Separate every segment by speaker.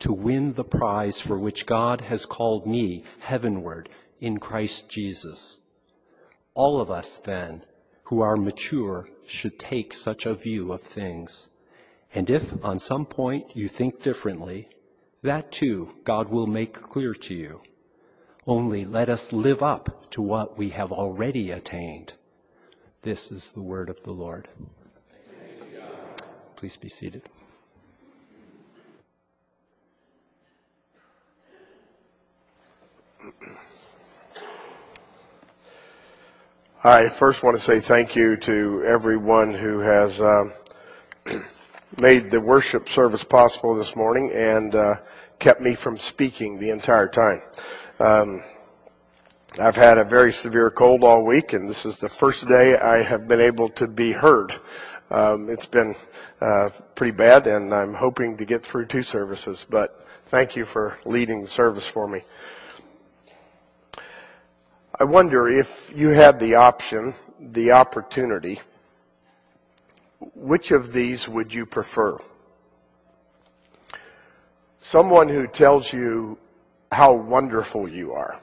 Speaker 1: to win the prize for which God has called me heavenward in Christ Jesus. All of us, then, who are mature, should take such a view of things. And if on some point you think differently, that too God will make clear to you. Only let us live up to what we have already attained. This is the word of the Lord. Please be seated.
Speaker 2: I first want to say thank you to everyone who has um, made the worship service possible this morning and uh, kept me from speaking the entire time. Um, I've had a very severe cold all week, and this is the first day I have been able to be heard. Um, it's been uh, pretty bad, and I'm hoping to get through two services. But thank you for leading the service for me. I wonder if you had the option, the opportunity, which of these would you prefer? Someone who tells you how wonderful you are.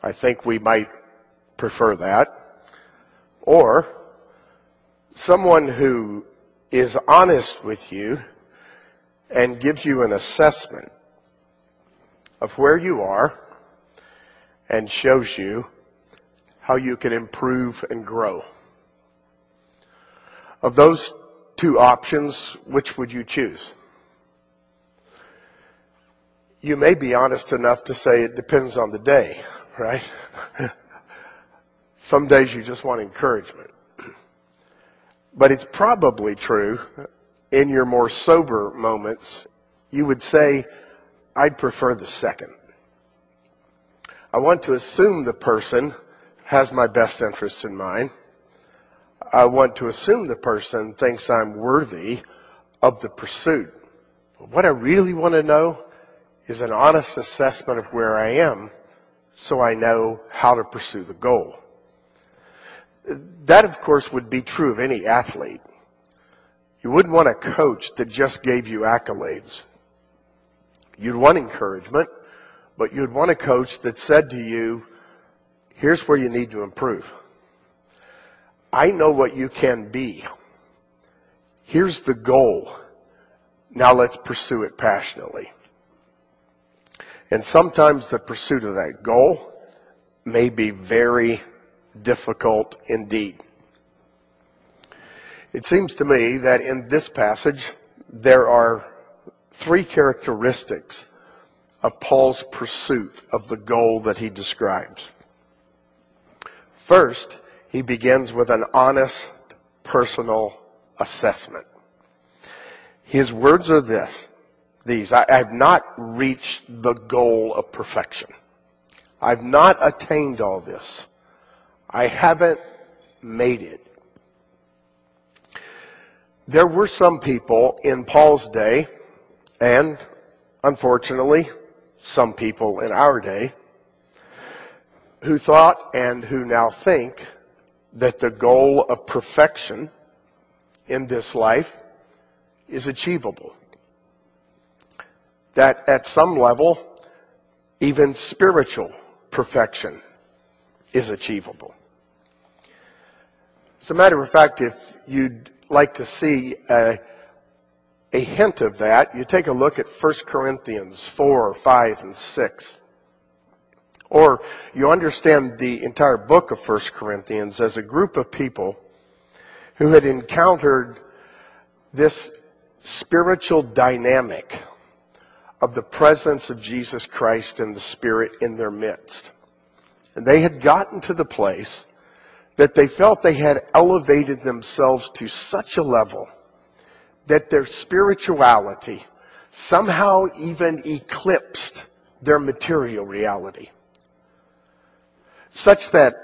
Speaker 2: I think we might prefer that. Or someone who is honest with you and gives you an assessment of where you are and shows you how you can improve and grow. Of those two options, which would you choose? You may be honest enough to say it depends on the day, right? Some days you just want encouragement. But it's probably true in your more sober moments, you would say, I'd prefer the second. I want to assume the person has my best interest in mind. I want to assume the person thinks I'm worthy of the pursuit. But what I really want to know is an honest assessment of where I am so I know how to pursue the goal. That, of course, would be true of any athlete. You wouldn't want a coach that just gave you accolades. You'd want encouragement. But you'd want a coach that said to you, here's where you need to improve. I know what you can be. Here's the goal. Now let's pursue it passionately. And sometimes the pursuit of that goal may be very difficult indeed. It seems to me that in this passage, there are three characteristics of Paul's pursuit of the goal that he describes. First, he begins with an honest personal assessment. His words are this, these, I have not reached the goal of perfection. I've not attained all this. I haven't made it. There were some people in Paul's day, and unfortunately, some people in our day who thought and who now think that the goal of perfection in this life is achievable. That at some level, even spiritual perfection is achievable. As a matter of fact, if you'd like to see a a hint of that, you take a look at 1 Corinthians 4, 5, and 6. Or you understand the entire book of 1 Corinthians as a group of people who had encountered this spiritual dynamic of the presence of Jesus Christ and the Spirit in their midst. And they had gotten to the place that they felt they had elevated themselves to such a level that their spirituality somehow even eclipsed their material reality. Such that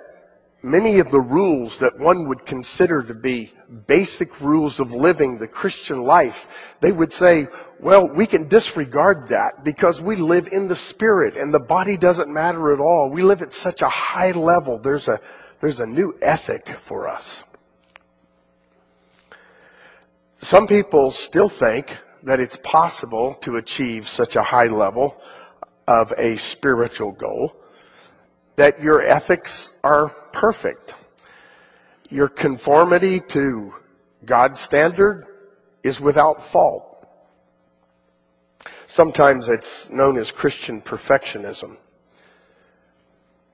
Speaker 2: many of the rules that one would consider to be basic rules of living the Christian life, they would say, well, we can disregard that because we live in the spirit and the body doesn't matter at all. We live at such a high level. There's a, there's a new ethic for us. Some people still think that it's possible to achieve such a high level of a spiritual goal, that your ethics are perfect. Your conformity to God's standard is without fault. Sometimes it's known as Christian perfectionism.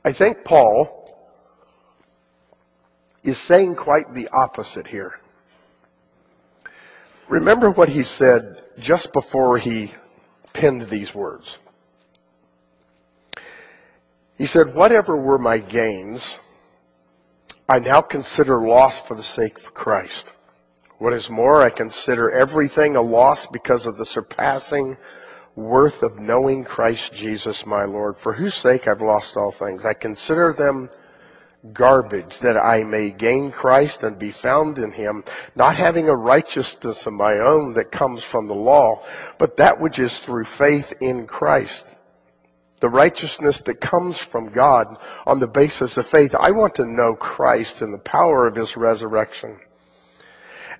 Speaker 2: I think Paul is saying quite the opposite here. Remember what he said just before he penned these words. He said, Whatever were my gains, I now consider loss for the sake of Christ. What is more, I consider everything a loss because of the surpassing worth of knowing Christ Jesus my Lord, for whose sake I've lost all things. I consider them garbage that I may gain Christ and be found in him, not having a righteousness of my own that comes from the law, but that which is through faith in Christ. The righteousness that comes from God on the basis of faith. I want to know Christ and the power of his resurrection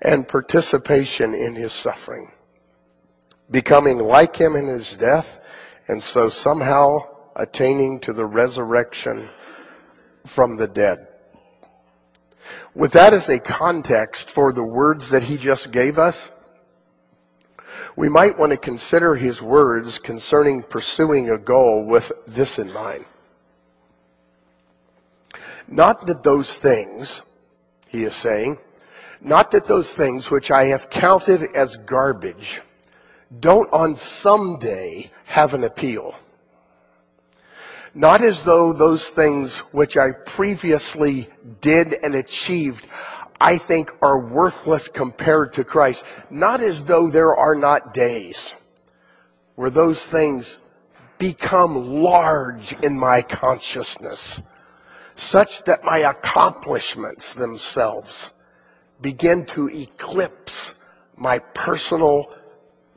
Speaker 2: and participation in his suffering becoming like him in his death, and so somehow attaining to the resurrection from the dead. With that as a context for the words that he just gave us, we might want to consider his words concerning pursuing a goal with this in mind. Not that those things, he is saying, not that those things which I have counted as garbage don't on some day have an appeal. Not as though those things which I previously did and achieved, I think are worthless compared to Christ. Not as though there are not days where those things become large in my consciousness, such that my accomplishments themselves begin to eclipse my personal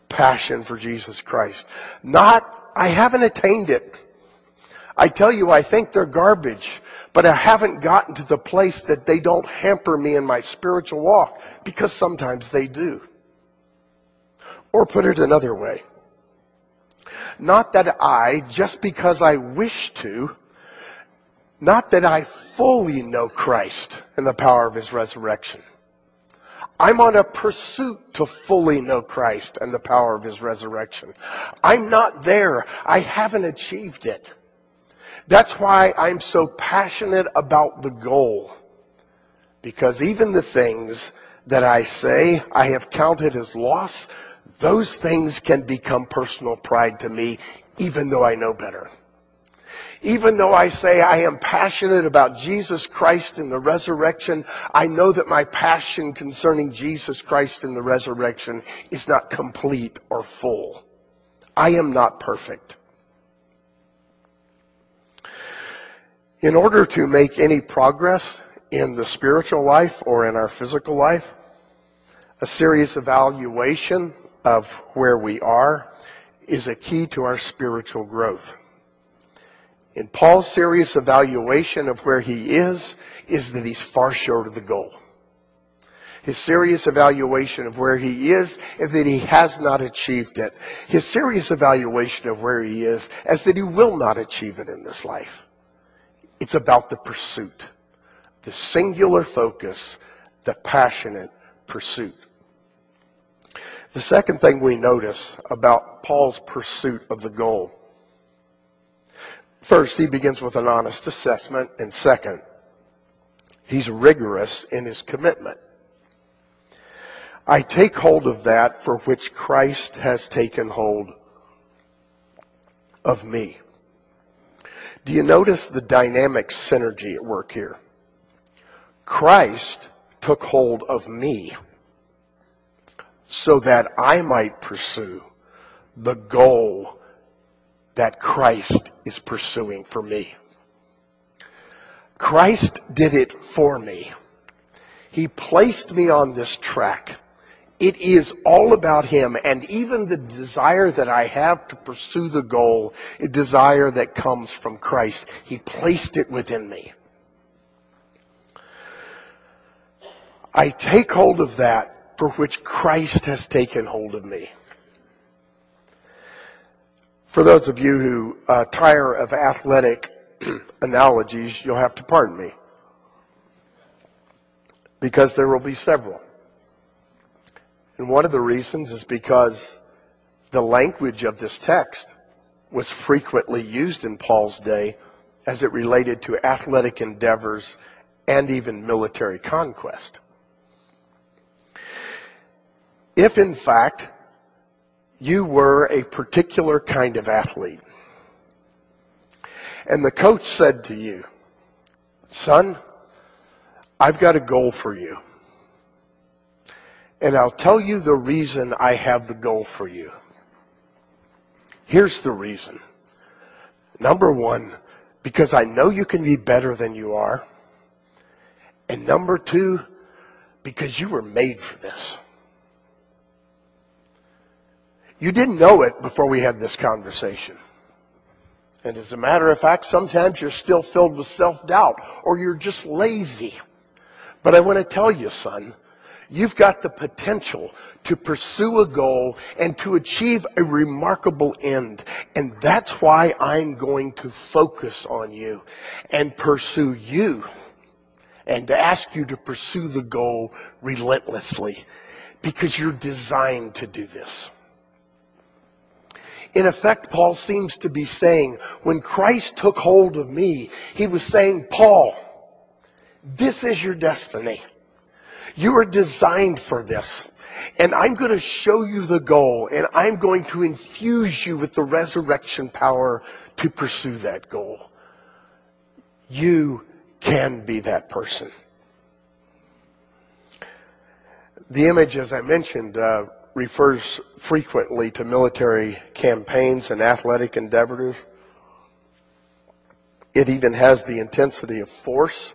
Speaker 2: passion for Jesus Christ. Not, I haven't attained it. I tell you, I think they're garbage, but I haven't gotten to the place that they don't hamper me in my spiritual walk because sometimes they do. Or put it another way. Not that I, just because I wish to, not that I fully know Christ and the power of his resurrection. I'm on a pursuit to fully know Christ and the power of his resurrection. I'm not there. I haven't achieved it. That's why I'm so passionate about the goal. Because even the things that I say I have counted as loss, those things can become personal pride to me, even though I know better. Even though I say I am passionate about Jesus Christ and the resurrection, I know that my passion concerning Jesus Christ and the resurrection is not complete or full. I am not perfect. In order to make any progress in the spiritual life or in our physical life, a serious evaluation of where we are is a key to our spiritual growth in Paul's serious evaluation of where he is, is that he's far short of the goal. His serious evaluation of where he is is that he has not achieved it. His serious evaluation of where he is is that he will not achieve it in this life. It's about the pursuit, the singular focus, the passionate pursuit. The second thing we notice about Paul's pursuit of the goal First, he begins with an honest assessment, and second, he's rigorous in his commitment. I take hold of that for which Christ has taken hold of me. Do you notice the dynamic synergy at work here? Christ took hold of me. so that I might pursue the goal that Christ is pursuing for me. Christ did it for me. He placed me on this track. It is all about Him, and even the desire that I have to pursue the goal, a desire that comes from Christ. He placed it within me. I take hold of that for which Christ has taken hold of me. For those of you who uh, tire of athletic analogies, you'll have to pardon me. Because there will be several. And one of the reasons is because the language of this text was frequently used in Paul's day as it related to athletic endeavors and even military conquest. If in fact you were a particular kind of athlete. And the coach said to you, son, I've got a goal for you. And I'll tell you the reason I have the goal for you. Here's the reason. Number one, because I know you can be better than you are. And number two, because you were made for this. You didn't know it before we had this conversation. And as a matter of fact, sometimes you're still filled with self-doubt or you're just lazy. But I want to tell you, son, you've got the potential to pursue a goal and to achieve a remarkable end. And that's why I'm going to focus on you and pursue you and ask you to pursue the goal relentlessly because you're designed to do this. In effect, Paul seems to be saying, when Christ took hold of me, he was saying, Paul, this is your destiny. You are designed for this. And I'm going to show you the goal, and I'm going to infuse you with the resurrection power to pursue that goal. You can be that person. The image, as I mentioned, uh, refers frequently to military campaigns and athletic endeavors. It even has the intensity of force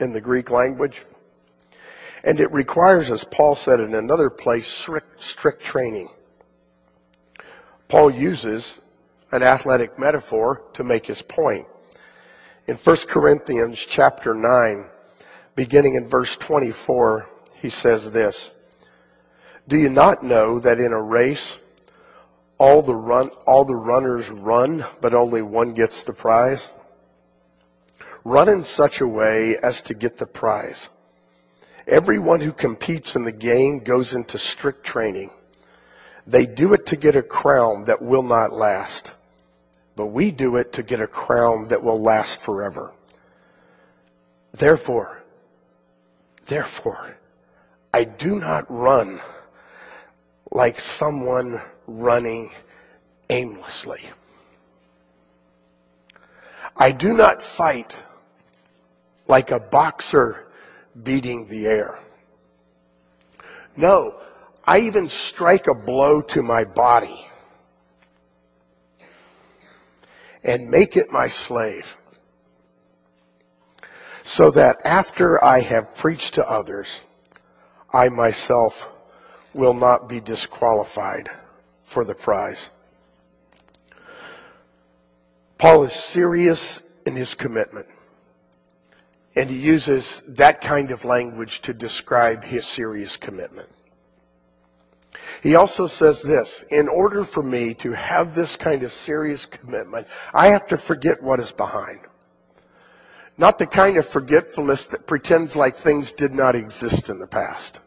Speaker 2: in the Greek language. And it requires, as Paul said in another place, strict, strict training. Paul uses an athletic metaphor to make his point. In 1 Corinthians chapter 9, beginning in verse 24, he says this. Do you not know that in a race, all the run, all the runners run, but only one gets the prize? Run in such a way as to get the prize. Everyone who competes in the game goes into strict training. They do it to get a crown that will not last, but we do it to get a crown that will last forever. Therefore, therefore, I do not run like someone running aimlessly. I do not fight like a boxer beating the air. No, I even strike a blow to my body and make it my slave so that after I have preached to others, I myself will not be disqualified for the prize. Paul is serious in his commitment. And he uses that kind of language to describe his serious commitment. He also says this, in order for me to have this kind of serious commitment, I have to forget what is behind. Not the kind of forgetfulness that pretends like things did not exist in the past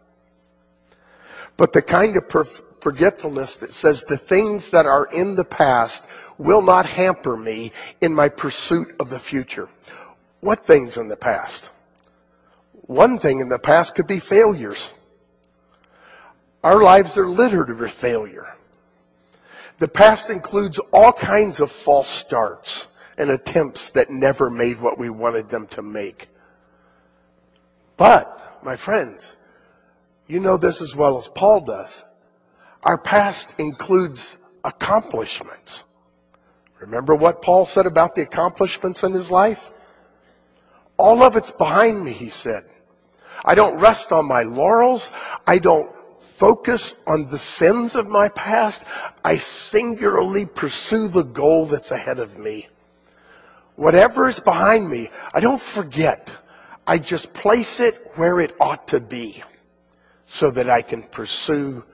Speaker 2: but the kind of forgetfulness that says the things that are in the past will not hamper me in my pursuit of the future. What things in the past? One thing in the past could be failures. Our lives are littered with failure. The past includes all kinds of false starts and attempts that never made what we wanted them to make. But, my friends, You know this as well as Paul does. Our past includes accomplishments. Remember what Paul said about the accomplishments in his life? All of it's behind me, he said. I don't rest on my laurels. I don't focus on the sins of my past. I singularly pursue the goal that's ahead of me. Whatever is behind me, I don't forget. I just place it where it ought to be so that I can pursue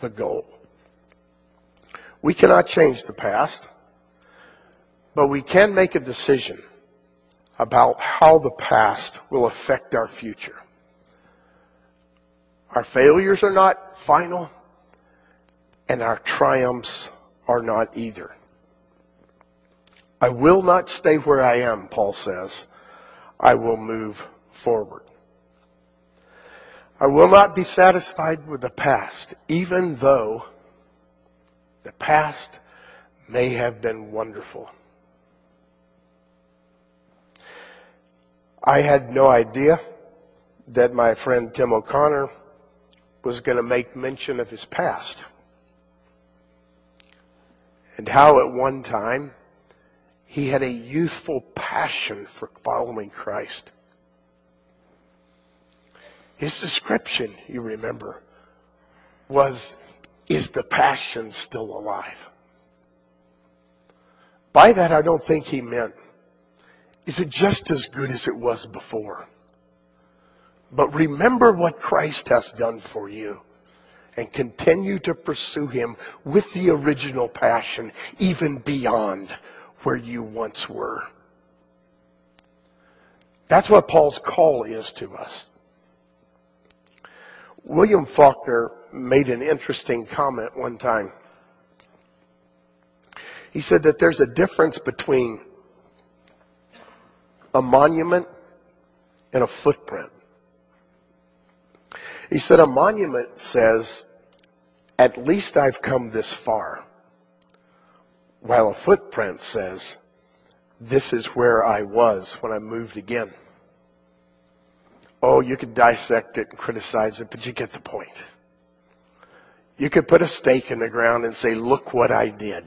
Speaker 2: the goal. We cannot change the past, but we can make a decision about how the past will affect our future. Our failures are not final, and our triumphs are not either. I will not stay where I am, Paul says. I will move forward. I will not be satisfied with the past, even though the past may have been wonderful. I had no idea that my friend Tim O'Connor was going to make mention of his past and how at one time he had a youthful passion for following Christ. His description, you remember, was, is the passion still alive? By that, I don't think he meant, is it just as good as it was before? But remember what Christ has done for you and continue to pursue him with the original passion, even beyond where you once were. That's what Paul's call is to us. William Faulkner made an interesting comment one time. He said that there's a difference between a monument and a footprint. He said, A monument says, At least I've come this far. While a footprint says, This is where I was when I moved again. Oh, you could dissect it and criticize it, but you get the point. You could put a stake in the ground and say, Look what I did.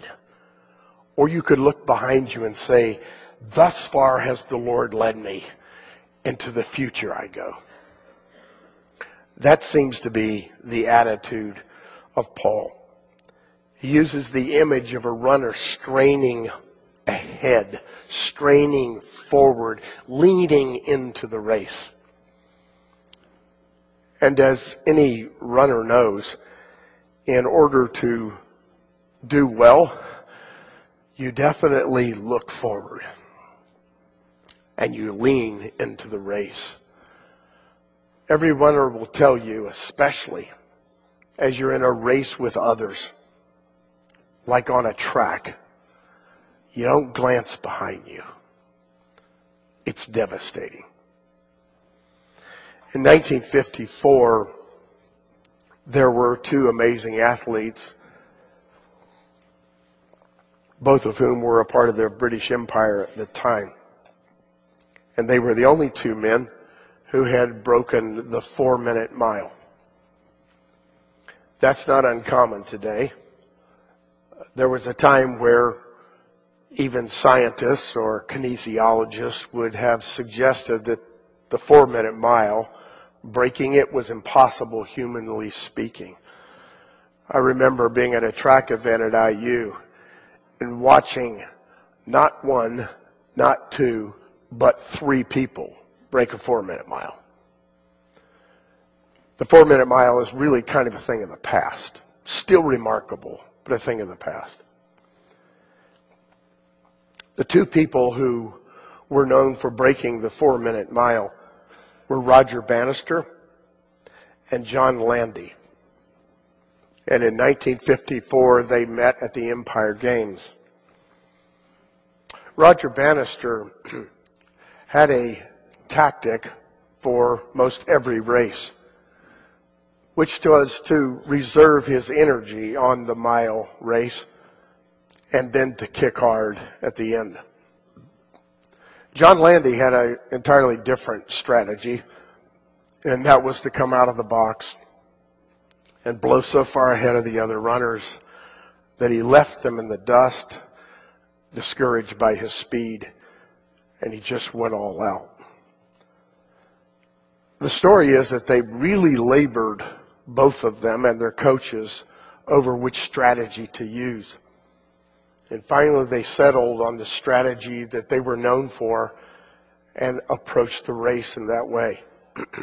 Speaker 2: Or you could look behind you and say, Thus far has the Lord led me. Into the future I go. That seems to be the attitude of Paul. He uses the image of a runner straining ahead, straining forward, leaning into the race. And as any runner knows, in order to do well, you definitely look forward and you lean into the race. Every runner will tell you, especially as you're in a race with others, like on a track, you don't glance behind you. It's devastating. In 1954, there were two amazing athletes, both of whom were a part of the British Empire at the time. And they were the only two men who had broken the four minute mile. That's not uncommon today. There was a time where even scientists or kinesiologists would have suggested that the four minute mile, breaking it was impossible humanly speaking. I remember being at a track event at IU and watching not one, not two, but three people break a four minute mile. The four minute mile is really kind of a thing of the past. Still remarkable, but a thing of the past. The two people who were known for breaking the four minute mile were Roger Bannister and John Landy. And in 1954, they met at the Empire Games. Roger Bannister had a tactic for most every race, which was to reserve his energy on the mile race and then to kick hard at the end. John Landy had an entirely different strategy, and that was to come out of the box and blow so far ahead of the other runners that he left them in the dust, discouraged by his speed, and he just went all out. The story is that they really labored, both of them and their coaches, over which strategy to use. And finally, they settled on the strategy that they were known for and approached the race in that way.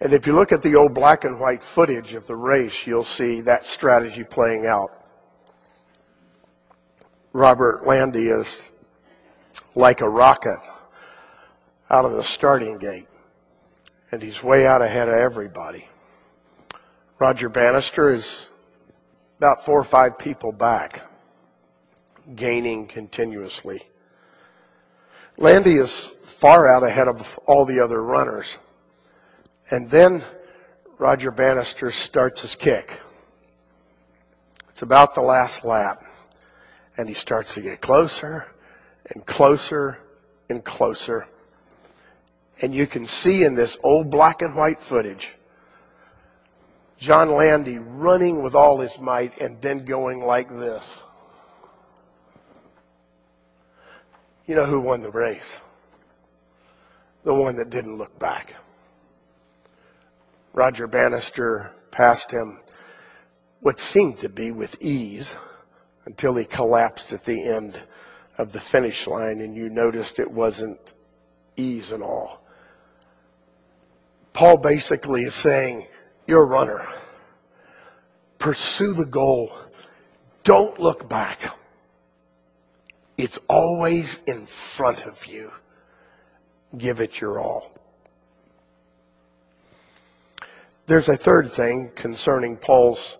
Speaker 2: and if you look at the old black and white footage of the race, you'll see that strategy playing out. Robert Landy is like a rocket out of the starting gate, and he's way out ahead of everybody. Roger Bannister is about four or five people back, gaining continuously. Landy is far out ahead of all the other runners. And then Roger Bannister starts his kick. It's about the last lap. And he starts to get closer and closer and closer. And you can see in this old black and white footage, John Landy running with all his might and then going like this. You know who won the race? The one that didn't look back. Roger Bannister passed him what seemed to be with ease until he collapsed at the end of the finish line, and you noticed it wasn't ease at all. Paul basically is saying, You're a runner. Pursue the goal. Don't look back. It's always in front of you. Give it your all. There's a third thing concerning Paul's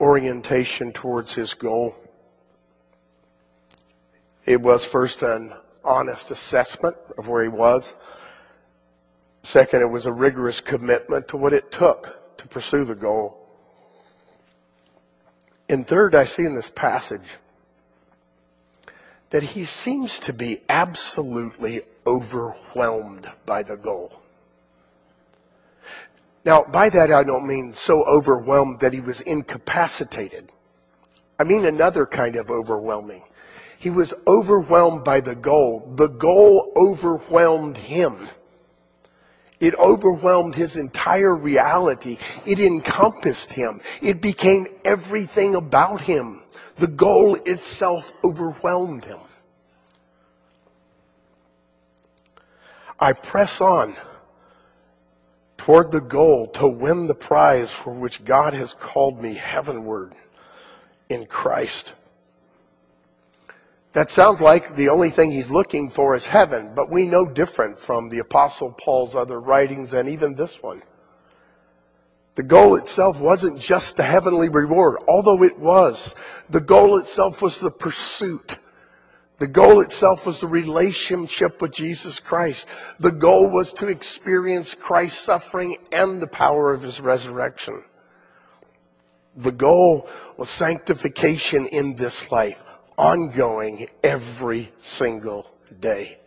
Speaker 2: orientation towards his goal. It was first an honest assessment of where he was. Second, it was a rigorous commitment to what it took to pursue the goal. And third, I see in this passage that he seems to be absolutely overwhelmed by the goal. Now, by that I don't mean so overwhelmed that he was incapacitated. I mean another kind of overwhelming. He was overwhelmed by the goal. The goal overwhelmed him. It overwhelmed his entire reality. It encompassed him. It became everything about him. The goal itself overwhelmed him. I press on toward the goal to win the prize for which God has called me heavenward in Christ. That sounds like the only thing he's looking for is heaven, but we know different from the Apostle Paul's other writings and even this one. The goal itself wasn't just the heavenly reward, although it was. The goal itself was the pursuit the goal itself was the relationship with Jesus Christ. The goal was to experience Christ's suffering and the power of his resurrection. The goal was sanctification in this life, ongoing every single day.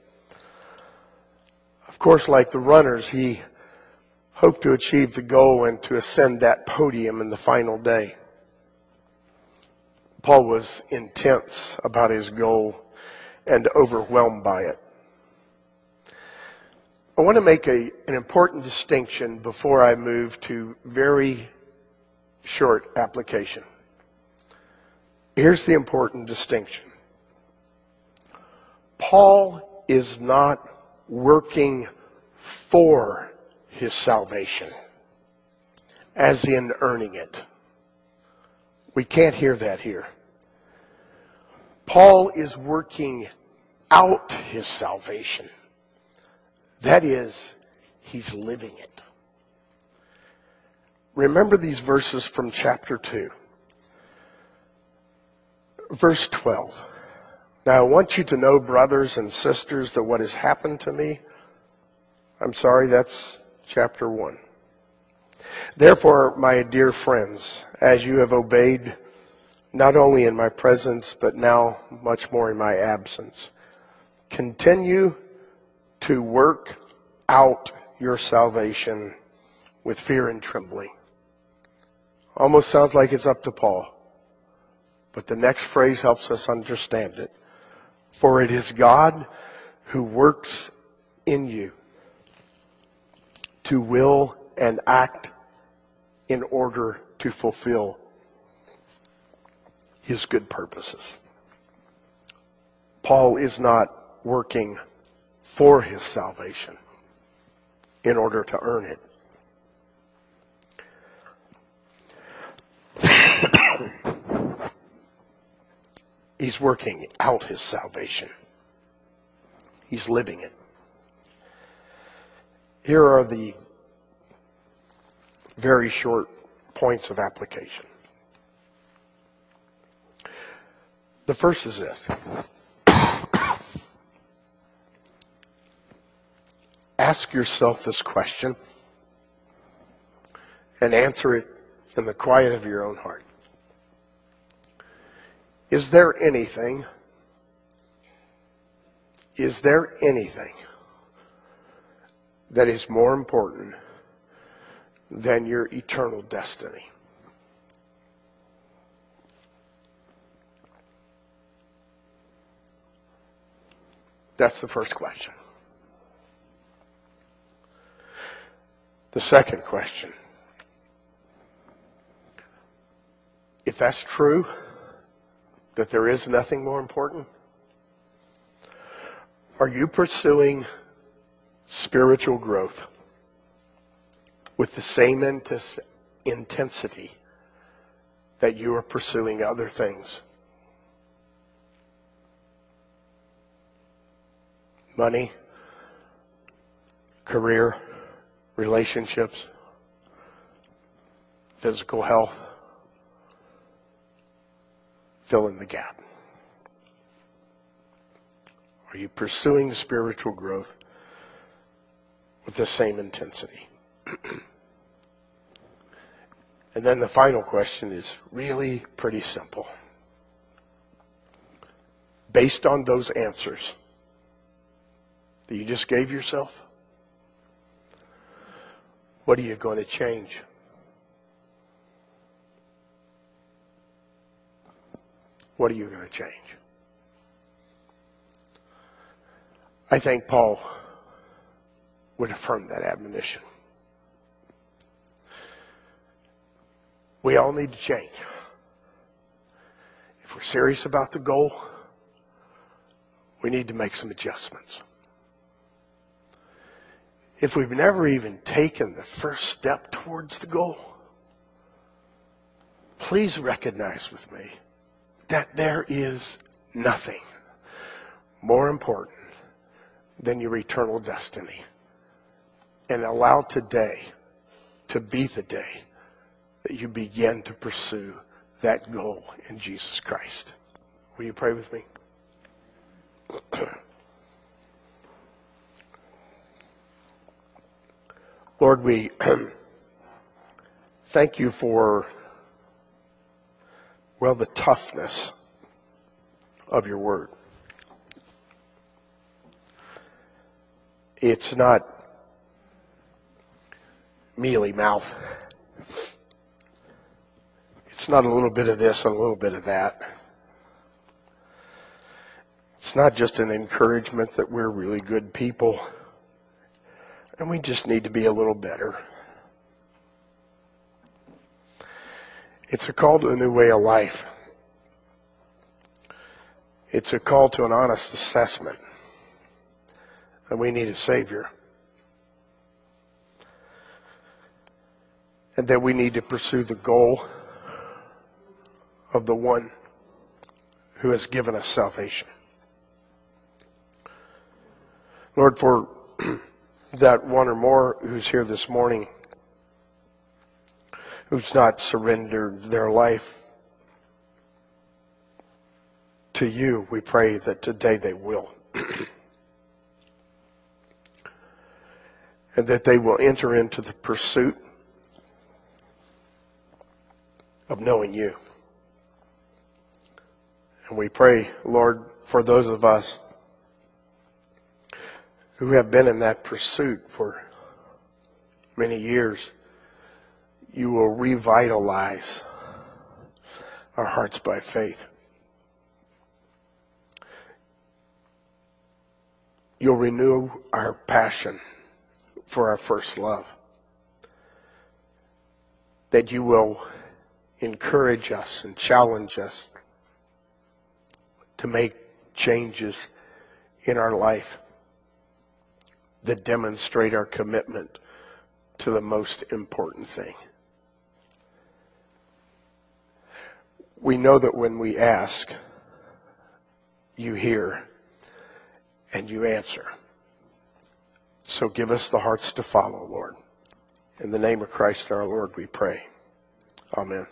Speaker 2: Of course, like the runners, he hoped to achieve the goal and to ascend that podium in the final day. Paul was intense about his goal and overwhelmed by it. I want to make a, an important distinction before I move to very short application. Here's the important distinction. Paul is not working for his salvation, as in earning it. We can't hear that here. Paul is working out his salvation. That is, he's living it. Remember these verses from chapter 2. Verse 12. Now I want you to know, brothers and sisters, that what has happened to me, I'm sorry, that's chapter 1. Therefore, my dear friends, as you have obeyed, not only in my presence, but now much more in my absence, Continue to work out your salvation with fear and trembling. Almost sounds like it's up to Paul. But the next phrase helps us understand it. For it is God who works in you to will and act in order to fulfill his good purposes. Paul is not working for his salvation in order to earn it. He's working out his salvation. He's living it. Here are the very short points of application. The first is this. Ask yourself this question and answer it in the quiet of your own heart. Is there anything, is there anything that is more important than your eternal destiny? That's the first question. The second question. If that's true, that there is nothing more important, are you pursuing spiritual growth with the same intensity that you are pursuing other things? Money, career, relationships, physical health. Fill in the gap. Are you pursuing spiritual growth with the same intensity? and then the final question is really pretty simple. Based on those answers that you just gave yourself, what are you going to change? What are you going to change? I think Paul would affirm that admonition. We all need to change. If we're serious about the goal, we need to make some adjustments if we've never even taken the first step towards the goal, please recognize with me that there is nothing more important than your eternal destiny. And allow today to be the day that you begin to pursue that goal in Jesus Christ. Will you pray with me? Lord, we thank you for, well, the toughness of your word. It's not mealy mouth. It's not a little bit of this and a little bit of that. It's not just an encouragement that we're really good people and we just need to be a little better. It's a call to a new way of life. It's a call to an honest assessment. And we need a Savior. And that we need to pursue the goal of the one who has given us salvation. Lord, for that one or more who's here this morning who's not surrendered their life to you, we pray that today they will. and that they will enter into the pursuit of knowing you. And we pray, Lord, for those of us who have been in that pursuit for many years, you will revitalize our hearts by faith. You'll renew our passion for our first love. That you will encourage us and challenge us to make changes in our life that demonstrate our commitment to the most important thing. We know that when we ask, you hear and you answer. So give us the hearts to follow, Lord. In the name of Christ our Lord, we pray. Amen.